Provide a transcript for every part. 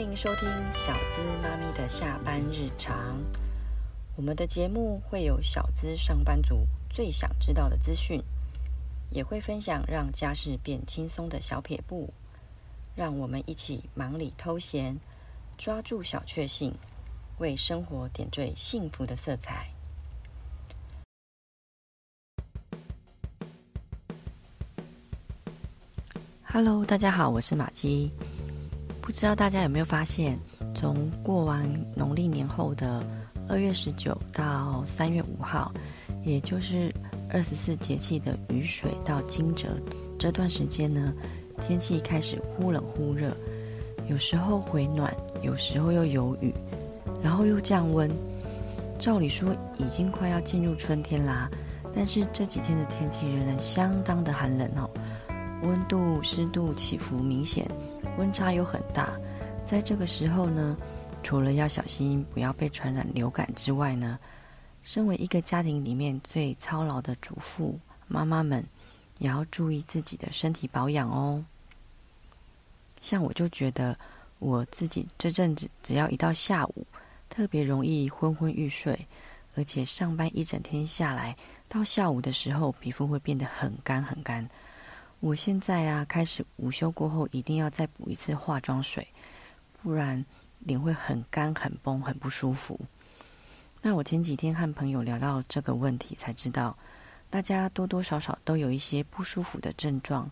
欢迎收听小资妈咪的下班日常。我们的节目会有小资上班族最想知道的资讯，也会分享让家事变轻松的小撇步。让我们一起忙里偷闲，抓住小确幸，为生活点缀幸福的色彩。Hello，大家好，我是玛姬。不知道大家有没有发现，从过完农历年后的二月十九到三月五号，也就是二十四节气的雨水到惊蛰这段时间呢，天气开始忽冷忽热，有时候回暖，有时候又有雨，然后又降温。照理说已经快要进入春天啦，但是这几天的天气仍然相当的寒冷哦。温度、湿度起伏明显，温差又很大。在这个时候呢，除了要小心不要被传染流感之外呢，身为一个家庭里面最操劳的主妇妈妈们，也要注意自己的身体保养哦。像我就觉得我自己这阵子只要一到下午，特别容易昏昏欲睡，而且上班一整天下来，到下午的时候皮肤会变得很干很干。我现在啊，开始午休过后一定要再补一次化妆水，不然脸会很干、很绷、很不舒服。那我前几天和朋友聊到这个问题，才知道大家多多少少都有一些不舒服的症状，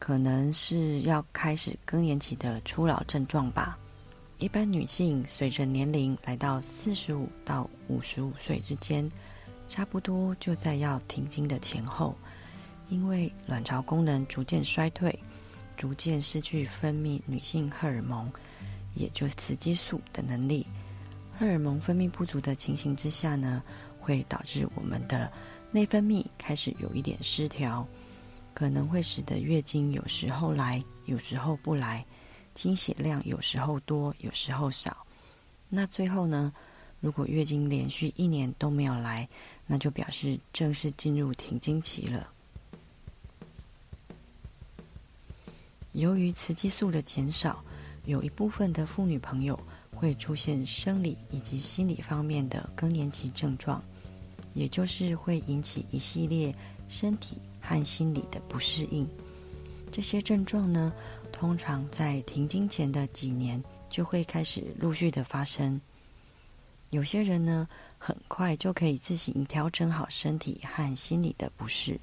可能是要开始更年期的初老症状吧。一般女性随着年龄来到四十五到五十五岁之间，差不多就在要停经的前后。因为卵巢功能逐渐衰退，逐渐失去分泌女性荷尔蒙，也就是雌激素的能力。荷尔蒙分泌不足的情形之下呢，会导致我们的内分泌开始有一点失调，可能会使得月经有时候来，有时候不来，经血量有时候多，有时候少。那最后呢，如果月经连续一年都没有来，那就表示正式进入停经期了。由于雌激素的减少，有一部分的妇女朋友会出现生理以及心理方面的更年期症状，也就是会引起一系列身体和心理的不适应。这些症状呢，通常在停经前的几年就会开始陆续的发生。有些人呢，很快就可以自行调整好身体和心理的不适。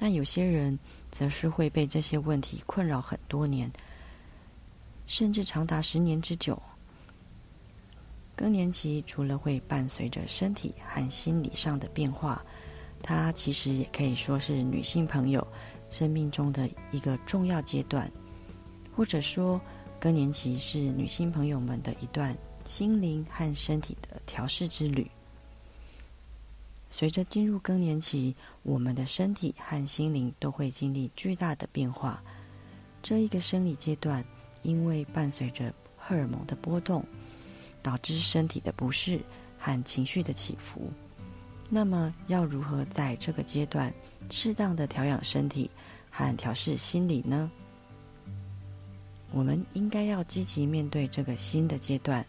但有些人则是会被这些问题困扰很多年，甚至长达十年之久。更年期除了会伴随着身体和心理上的变化，它其实也可以说是女性朋友生命中的一个重要阶段，或者说更年期是女性朋友们的一段心灵和身体的调试之旅。随着进入更年期，我们的身体和心灵都会经历巨大的变化。这一个生理阶段，因为伴随着荷尔蒙的波动，导致身体的不适和情绪的起伏。那么，要如何在这个阶段适当的调养身体和调试心理呢？我们应该要积极面对这个新的阶段，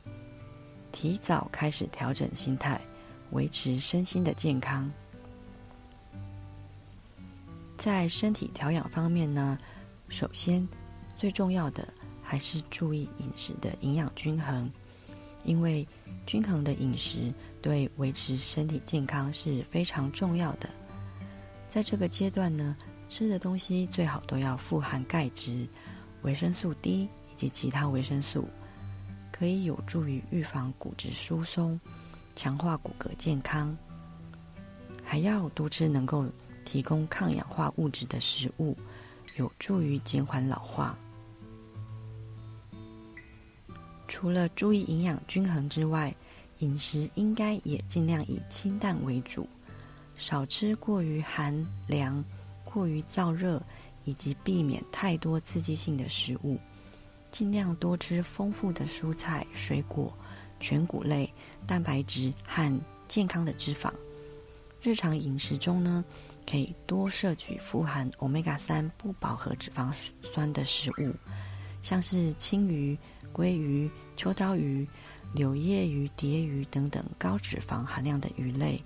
提早开始调整心态。维持身心的健康，在身体调养方面呢，首先最重要的还是注意饮食的营养均衡，因为均衡的饮食对维持身体健康是非常重要的。在这个阶段呢，吃的东西最好都要富含钙质、维生素 D 以及其他维生素，可以有助于预防骨质疏松。强化骨骼健康，还要多吃能够提供抗氧化物质的食物，有助于减缓老化。除了注意营养均衡之外，饮食应该也尽量以清淡为主，少吃过于寒凉、过于燥热，以及避免太多刺激性的食物，尽量多吃丰富的蔬菜、水果。全谷类、蛋白质和健康的脂肪。日常饮食中呢，可以多摄取富含 Omega 三不饱和脂肪酸的食物，像是青鱼、鲑鱼、秋刀鱼、柳叶鱼、蝶鱼等等高脂肪含量的鱼类，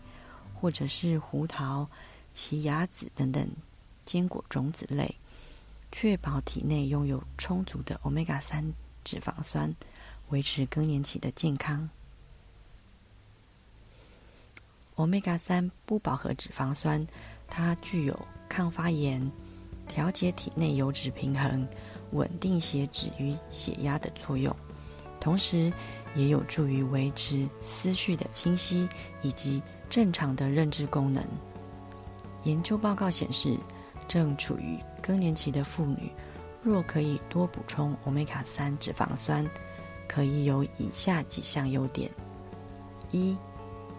或者是胡桃、奇亚籽等等坚果种子类，确保体内拥有充足的 Omega 三脂肪酸，维持更年期的健康。Omega 三不饱和脂肪酸，它具有抗发炎、调节体内油脂平衡、稳定血脂与血压的作用，同时也有助于维持思绪的清晰以及正常的认知功能。研究报告显示，正处于更年期的妇女，若可以多补充 Omega 三脂肪酸，可以有以下几项优点：一、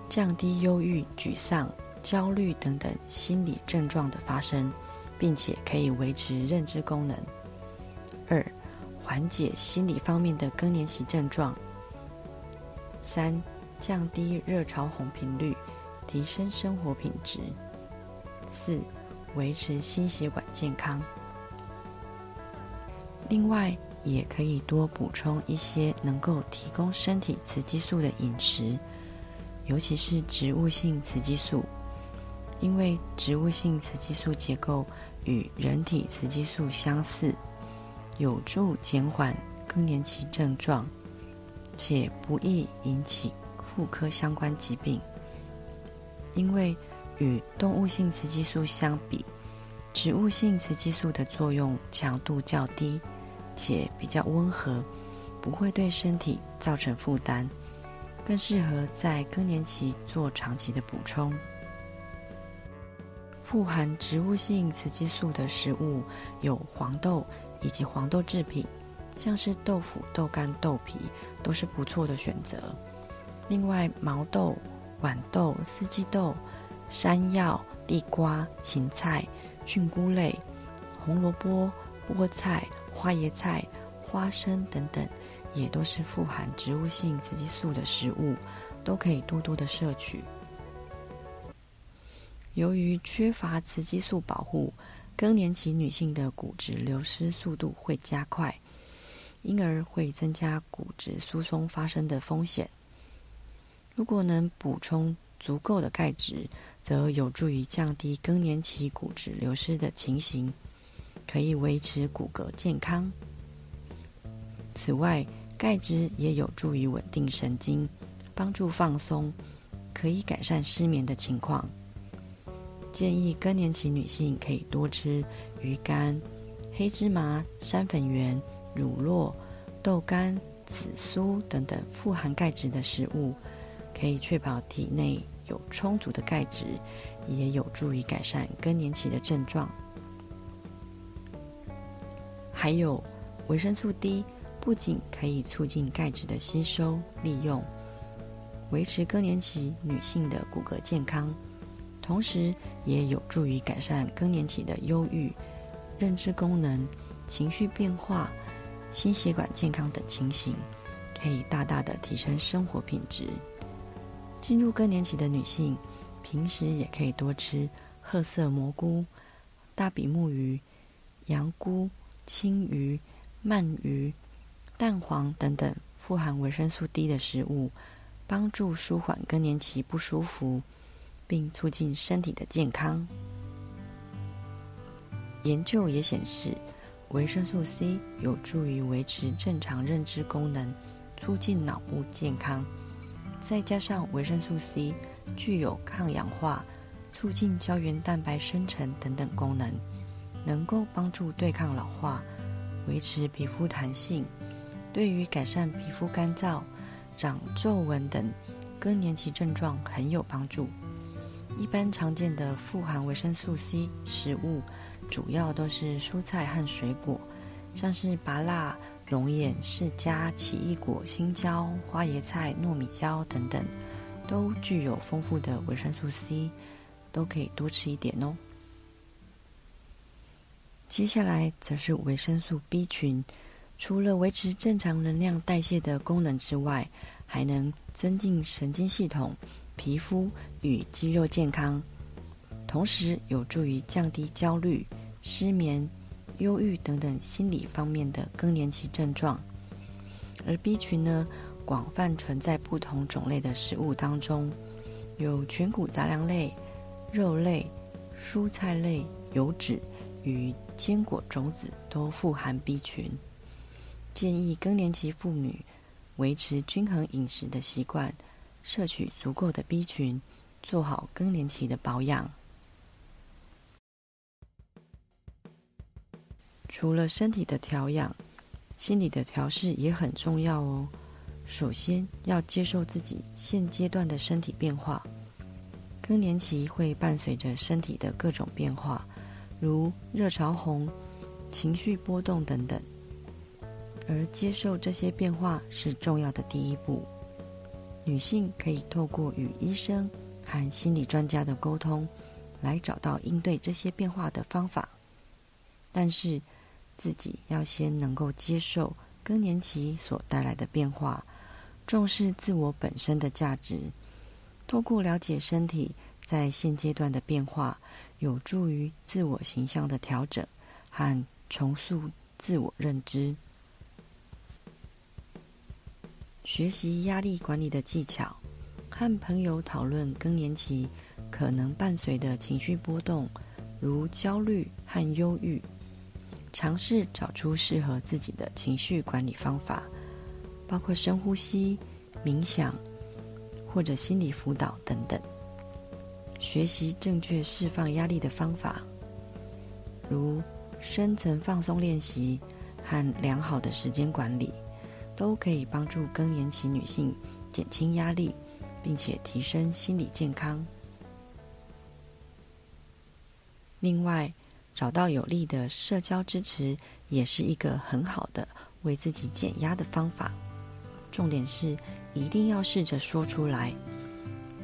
降低忧郁、沮丧、焦虑等等心理症状的发生，并且可以维持认知功能。二、缓解心理方面的更年期症状。三、降低热潮红频率，提升生活品质。四、维持心血管健康。另外，也可以多补充一些能够提供身体雌激素的饮食。尤其是植物性雌激素，因为植物性雌激素结构与人体雌激素相似，有助减缓更年期症状，且不易引起妇科相关疾病。因为与动物性雌激素相比，植物性雌激素的作用强度较低，且比较温和，不会对身体造成负担。更适合在更年期做长期的补充。富含植物性雌激素的食物有黄豆以及黄豆制品，像是豆腐、豆干、豆皮都是不错的选择。另外，毛豆、豌豆、四季豆、山药、地瓜、芹菜、菌菇类、红萝卜、菠菜、花椰菜、花生等等。也都是富含植物性雌激素的食物，都可以多多的摄取。由于缺乏雌激素保护，更年期女性的骨质流失速度会加快，因而会增加骨质疏松发生的风险。如果能补充足够的钙质，则有助于降低更年期骨质流失的情形，可以维持骨骼健康。此外，钙质也有助于稳定神经，帮助放松，可以改善失眠的情况。建议更年期女性可以多吃鱼肝、黑芝麻、山粉圆、乳酪、豆干、紫苏等等富含钙质的食物，可以确保体内有充足的钙质，也有助于改善更年期的症状。还有维生素 D。不仅可以促进钙质的吸收利用，维持更年期女性的骨骼健康，同时也有助于改善更年期的忧郁、认知功能、情绪变化、心血管健康等情形，可以大大的提升生活品质。进入更年期的女性，平时也可以多吃褐色蘑菇、大比目鱼、羊菇、青鱼、鳗鱼。蛋黄等等富含维生素 D 的食物，帮助舒缓更年期不舒服，并促进身体的健康。研究也显示，维生素 C 有助于维持正常认知功能，促进脑部健康。再加上维生素 C 具有抗氧化、促进胶原蛋白生成等等功能，能够帮助对抗老化，维持皮肤弹性。对于改善皮肤干燥、长皱纹等更年期症状很有帮助。一般常见的富含维生素 C 食物，主要都是蔬菜和水果，像是芭乐、龙眼、释迦、奇异果、青椒、花椰菜、糯米椒等等，都具有丰富的维生素 C，都可以多吃一点哦。接下来则是维生素 B 群。除了维持正常能量代谢的功能之外，还能增进神经系统、皮肤与肌肉健康，同时有助于降低焦虑、失眠、忧郁等等心理方面的更年期症状。而 B 群呢，广泛存在不同种类的食物当中，有全谷杂粮类、肉类、蔬菜类、油脂与坚果种子都富含 B 群。建议更年期妇女维持均衡饮食的习惯，摄取足够的 B 群，做好更年期的保养。除了身体的调养，心理的调试也很重要哦。首先要接受自己现阶段的身体变化。更年期会伴随着身体的各种变化，如热潮红、情绪波动等等。而接受这些变化是重要的第一步。女性可以透过与医生和心理专家的沟通，来找到应对这些变化的方法。但是，自己要先能够接受更年期所带来的变化，重视自我本身的价值。透过了解身体在现阶段的变化，有助于自我形象的调整和重塑自我认知。学习压力管理的技巧，和朋友讨论更年期可能伴随的情绪波动，如焦虑和忧郁。尝试找出适合自己的情绪管理方法，包括深呼吸、冥想或者心理辅导等等。学习正确释放压力的方法，如深层放松练习和良好的时间管理，都可以帮助更年期女性减轻压力，并且提升心理健康。另外，找到有力的社交支持，也是一个很好的为自己减压的方法。重点是一定要试着说出来，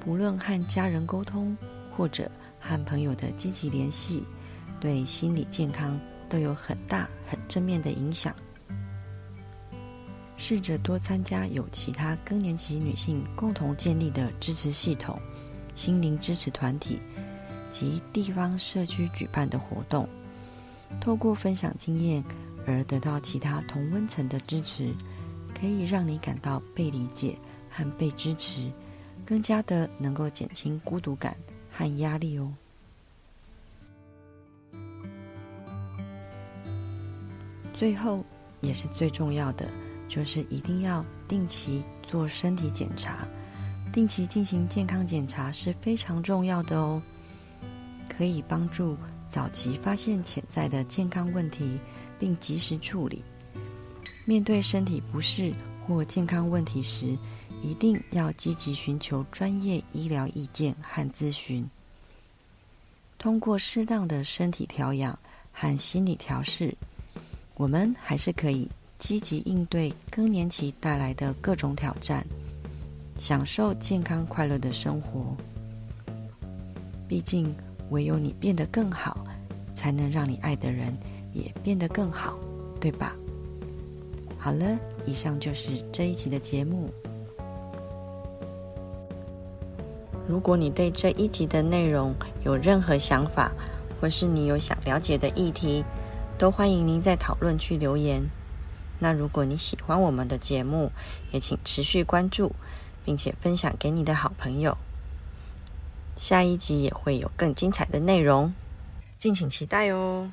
不论和家人沟通，或者和朋友的积极联系，对心理健康都有很大很正面的影响。试着多参加有其他更年期女性共同建立的支持系统、心灵支持团体。及地方社区举办的活动，透过分享经验而得到其他同温层的支持，可以让你感到被理解和被支持，更加的能够减轻孤独感和压力哦。最后也是最重要的，就是一定要定期做身体检查，定期进行健康检查是非常重要的哦。可以帮助早期发现潜在的健康问题，并及时处理。面对身体不适或健康问题时，一定要积极寻求专业医疗意见和咨询。通过适当的身体调养和心理调试，我们还是可以积极应对更年期带来的各种挑战，享受健康快乐的生活。毕竟，唯有你变得更好，才能让你爱的人也变得更好，对吧？好了，以上就是这一集的节目。如果你对这一集的内容有任何想法，或是你有想了解的议题，都欢迎您在讨论区留言。那如果你喜欢我们的节目，也请持续关注，并且分享给你的好朋友。下一集也会有更精彩的内容，敬请期待哦。